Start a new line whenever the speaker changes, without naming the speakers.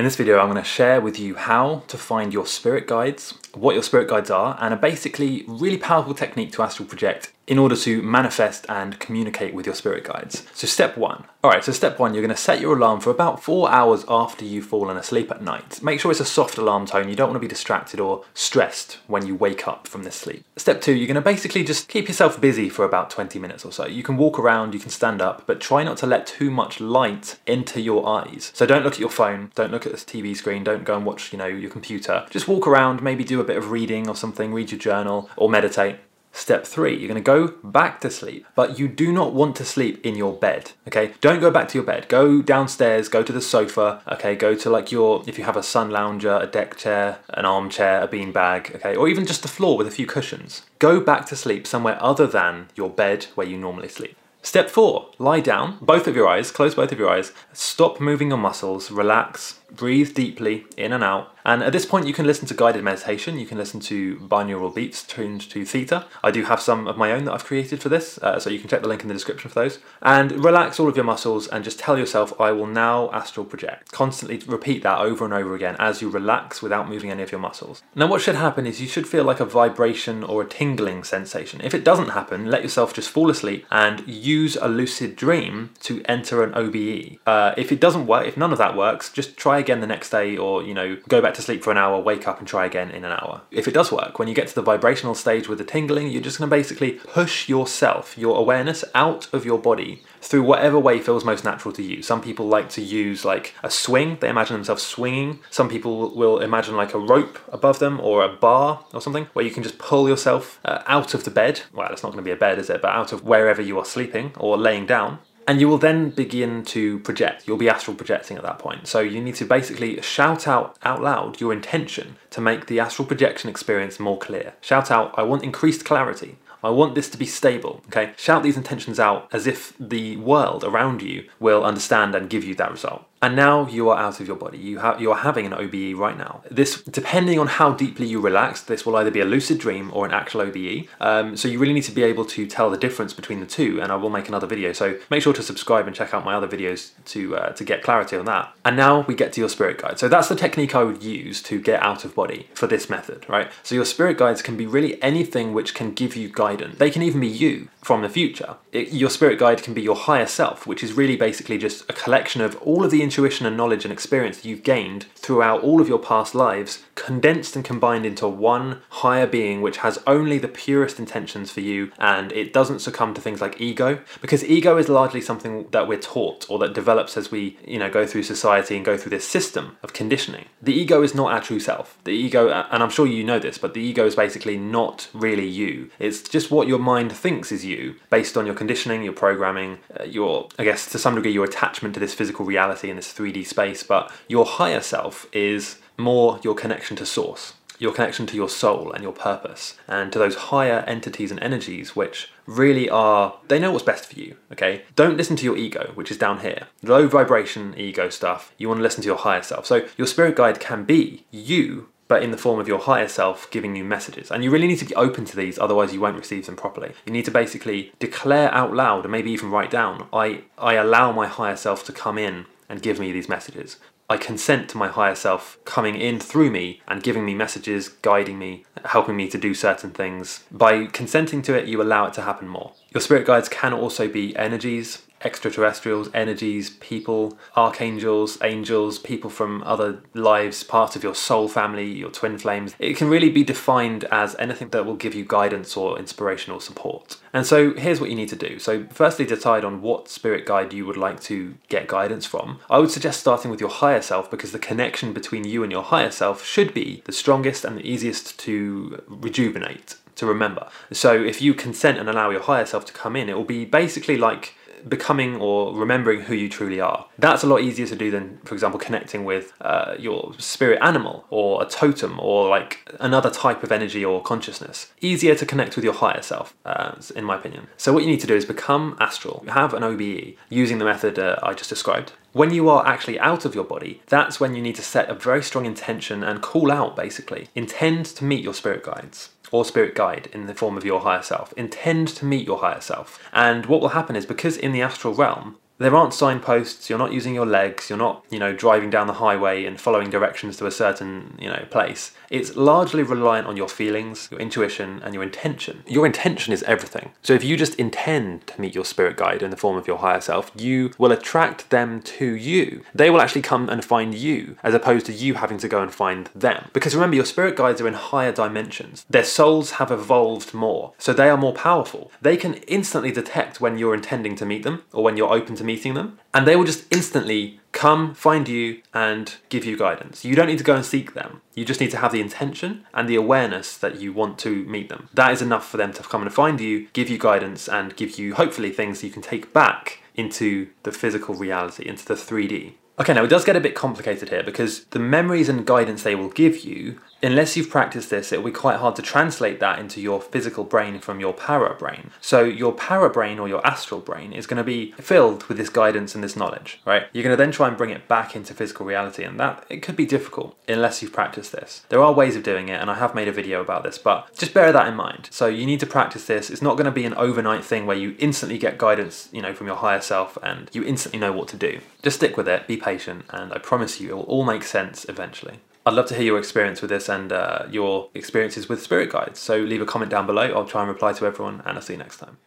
In this video, I'm going to share with you how to find your spirit guides, what your spirit guides are, and a basically really powerful technique to astral project in order to manifest and communicate with your spirit guides. So, step one. All right, so step one, you're to set your alarm for about four hours after you've fallen asleep at night. Make sure it's a soft alarm tone. You don't want to be distracted or stressed when you wake up from this sleep. Step two, you're to basically just keep yourself busy for about 20 minutes or so. You can walk around, you can stand up, but try not to let too much light into your eyes. So, don't look at your phone, don't look at this TV screen, don't go and watch, you know, your computer. Just walk around, maybe do a bit of reading or something, read your journal or meditate. Step three, you're to go back to sleep, but you do not want to sleep in your bed. Okay, don't go back to your bed. Go downstairs, go to the sofa. Okay, go to like your, if you have a sun lounger, a deck chair, an armchair, a bean bag. Okay, or even just the floor with a few cushions. Go back to sleep somewhere other than your bed where you normally sleep. Step four, lie down, both of your eyes, close both of your eyes, stop moving your muscles, relax, breathe deeply in and out. And at this point, you can listen to guided meditation. You can listen to binaural beats tuned to theta. I do have some of my own that I've created for this, uh, so you can check the link in the description for those. And relax all of your muscles and just tell yourself, I will now astral project. Constantly repeat that over and over again as you relax without moving any of your muscles. Now, what should happen is you should feel like a vibration or a tingling sensation. If it doesn't happen, let yourself just fall asleep and use a lucid dream to enter an OBE. Uh, if it doesn't work, if none of that works, just try again the next day or, you know, go back to sleep for an hour, wake up and try again in an hour. If it does work, when you get to the vibrational stage with the tingling, you're just going to basically push yourself, your awareness out of your body through whatever way feels most natural to you. Some people like to use like a swing, they imagine themselves swinging. Some people will imagine like a rope above them or a bar or something where you can just pull yourself uh, out of the bed. Well, it's not going to be a bed, is it? But out of wherever you are sleeping or laying down and you will then begin to project. You'll be astral projecting at that point. So you need to basically shout out out loud your intention to make the astral projection experience more clear. Shout out, I want increased clarity. I want this to be stable. Okay? Shout these intentions out as if the world around you will understand and give you that result and now you are out of your body. You, ha- you are having an OBE right now. This, depending on how deeply you relax, this will either be a lucid dream or an actual OBE. Um, so you really need to be able to tell the difference between the two, and I will make another video. So make sure to subscribe and check out my other videos to uh, to get clarity on that. And now we get to your spirit guide. So that's the technique I would use to get out of body for this method, right? So your spirit guides can be really anything which can give you guidance. They can even be you from the future. It, your spirit guide can be your higher self, which is really basically just a collection of all of the intuition and knowledge and experience that you've gained throughout all of your past lives, condensed and combined into one higher being which has only the purest intentions for you and it doesn't succumb to things like ego. Because ego is largely something that we're taught or that develops as we, you know, go through society and go through this system of conditioning. The ego is not our true self. The ego, and I'm sure you know this, but the ego is basically not really you. It's just what your mind thinks is you based on your conditioning, your programming, uh, your, I guess, to some degree, your attachment to this physical reality in this 3D space. But your higher self is more your connection to source, your connection to your soul and your purpose, and to those higher entities and energies which really are, they know what's best for you, okay? Don't listen to your ego, which is down here. Low vibration ego stuff. You want to listen to your higher self. So your spirit guide can be you but in the form of your higher self giving you messages. And you really need to be open to these, otherwise you won't receive them properly. You need to basically declare out loud and maybe even write down, I, I allow my higher self to come in and give me these messages. I consent to my higher self coming in through me and giving me messages, guiding me, helping me to do certain things. By consenting to it, you allow it to happen more. Your spirit guides can also be energies, extraterrestrials, energies, people, archangels, angels, people from other lives, parts of your soul family, your twin flames. It can really be defined as anything that will give you guidance or inspiration or support. And so here's what you need to do. So, firstly, decide on what spirit guide you would like to get guidance from. I would suggest starting with your higher self because the connection between you and your higher self should be the strongest and the easiest to rejuvenate to remember. So if you consent and allow your higher self to come in, it will be basically like becoming or remembering who you truly are. That's a lot easier to do than, for example, connecting with uh, your spirit animal or a totem or like another type of energy or consciousness. Easier to connect with your higher self, uh, in my opinion. So, what you need to do is become astral, have an OBE using the method uh, I just described. When you are actually out of your body, that's when you need to set a very strong intention and call out basically. Intend to meet your spirit guides or spirit guide in the form of your higher self. Intend to meet your higher self. And what will happen is because in the astral realm, There aren't signposts, you're not using your legs, you're not, you know, driving down the highway and following directions to a certain, you know, place. It's largely reliant on your feelings, your intuition, and your intention. Your intention is everything. So if you just intend to meet your spirit guide in the form of your higher self, you will attract them to you. They will actually come and find you, as opposed to you having to go and find them. Because remember, your spirit guides are in higher dimensions. Their souls have evolved more, so they are more powerful. They can instantly detect when you're intending to meet them or when you're open to meeting them, and they will just instantly come, find you, and give you guidance. You don't need to go and seek them. You just need to have the intention and the awareness that you want to meet them. That is enough for them to come and find you, give you guidance, and give you hopefully things you can take back into the physical reality, into the 3D. Okay, now it does get a bit complicated here because the memories and guidance they will give you unless you've practiced this, it'll be quite hard to translate that into your physical brain from your para brain. So your para brain or your astral brain is going to be filled with this guidance and this knowledge, right? You're going to then try and bring it back into physical reality, and that it could be difficult unless you've practiced this. There are ways of doing it, and I have made a video about this, but just bear that in mind. So you need to practice this. It's not going to be an overnight thing where you instantly get guidance, you know, from your higher self and you instantly know what to do. Just stick with it, be patient, and I promise you it will all make sense eventually. I'd love to hear your experience with this and uh, your experiences with spirit guides. So leave a comment down below. I'll try and reply to everyone, and I'll see you next time.